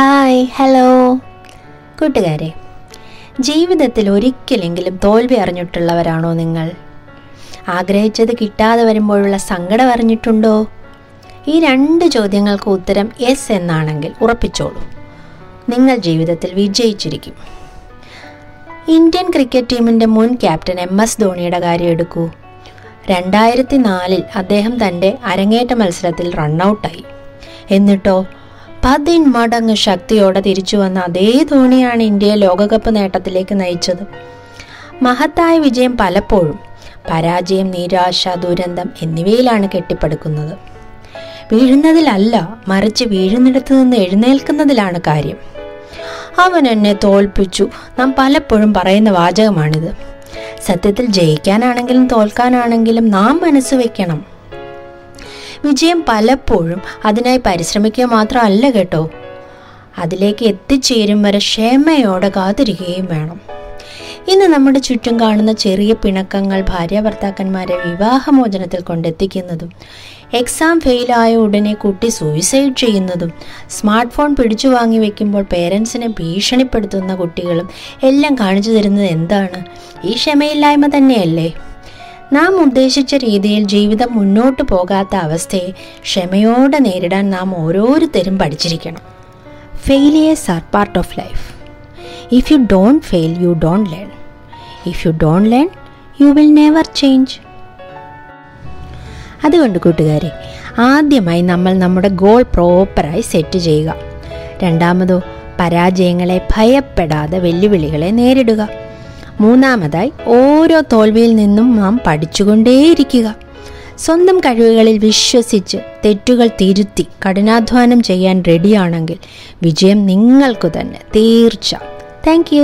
Hi hello കൂട്ടുകാരെ ജീവിതത്തിൽ ഒരിക്കലെങ്കിലും തോൽവി അറിഞ്ഞിട്ടുള്ളവരാണോ നിങ്ങൾ? ആഗ്രഹിച്ചത് കിട്ടാതെ വരുമ്പോഴുള്ള സങ്കടം അറിഞ്ഞിട്ടുണ്ടോ? ഈ രണ്ട് ചോദ്യങ്ങൾക്ക് ഉത്തരം എസ് എന്നാണെങ്കിൽ ഉറപ്പിച്ചോളൂ. നിങ്ങൾ ജീവിതത്തിൽ വിജയിച്ചിരിക്കും. ഇന്ത്യൻ ക്രിക്കറ്റ് ടീമിന്റെ മുൻ ക്യാപ്റ്റൻ എം എസ് ധോണിയുടെ കാര്യം എടുക്കൂ. രണ്ടായിരത്തി നാലിൽ അദ്ദേഹം തന്റെ അരങ്ങേറ്റ മത്സരത്തിൽ റണ്ണൗട്ടായി എന്നിട്ടോ പതിന്മടങ്ങ് ശക്തിയോടെ തിരിച്ചു വന്ന അതേ ധോണിയാണ് ഇന്ത്യയെ ലോകകപ്പ് നേട്ടത്തിലേക്ക് നയിച്ചത്. മഹത്തായ വിജയം പലപ്പോഴും പരാജയം നിരാശ ദുരന്തം എന്നിവയിലാണ് കെട്ടിപ്പടുക്കുന്നത്. വീഴുന്നതിലല്ല മറിച്ച് വീഴുന്നിടത്ത് നിന്ന് എഴുന്നേൽക്കുന്നതിലാണ് കാര്യം. അവൻ എന്നെ തോൽപ്പിച്ചു. നാം പലപ്പോഴും പറയുന്ന വാചകമാണിത്. സത്യത്തിൽ ജയിക്കാനാണെങ്കിലും തോൽക്കാനാണെങ്കിലും നാം മനസ്സ് വെക്കണം. വിജയം പലപ്പോഴും അതിനായി പരിശ്രമിക്കുക മാത്രമല്ല കേട്ടോ. അതിലേക്ക് എത്തിച്ചേരും വരെ ക്ഷമയോടെ കാത്തിരിക്കുകയും വേണം. ഇന്ന് നമ്മുടെ ചുറ്റും കാണുന്ന ചെറിയ പിണക്കങ്ങൾ ഭാര്യ ഭർത്താക്കന്മാരെ വിവാഹമോചനത്തിൽ കൊണ്ടെത്തിക്കുന്നതും എക്സാം ഫെയിലായ ഉടനെ കുട്ടി സൂയിസൈഡ് ചെയ്യുന്നതും സ്മാർട്ട് ഫോൺ പിടിച്ചു വാങ്ങി വെക്കുമ്പോൾ പേരൻസിനെ ഭീഷണിപ്പെടുത്തുന്ന കുട്ടികളും എല്ലാം കാണിച്ചു തരുന്നത് എന്താണ്? ഈ ക്ഷമയില്ലായ്മ തന്നെയല്ലേ? നാം ഉദ്ദേശിച്ച രീതിയിൽ ജീവിതം മുന്നോട്ട് പോകാത്ത അവസ്ഥയെ ക്ഷമയോടെ നേരിടാൻ നാം ഓരോരുത്തരും പഠിച്ചിരിക്കണം. Failures are part of life if you don't fail you don't learn if you don't learn you will never change അതുകൊണ്ട് കൂട്ടുകാരെ ആദ്യമായി നമ്മൾ നമ്മുടെ ഗോൾ പ്രോപ്പറായി സെറ്റ് ചെയ്യുക. രണ്ടാമതോ പരാജയങ്ങളെ ഭയപ്പെടാതെ വെല്ലുവിളികളെ നേരിടുക. മൂന്നാമതായി ഓരോ തോൽവിയിൽ നിന്നും നാം പഠിച്ചുകൊണ്ടേയിരിക്കുക. സ്വന്തം കഴിവുകളിൽ വിശ്വസിച്ച് തെറ്റുകൾ തിരുത്തി കഠിനാധ്വാനം ചെയ്യാൻ റെഡിയാണെങ്കിൽ വിജയം നിങ്ങൾക്കു തന്നെ തീർച്ച താങ്ക്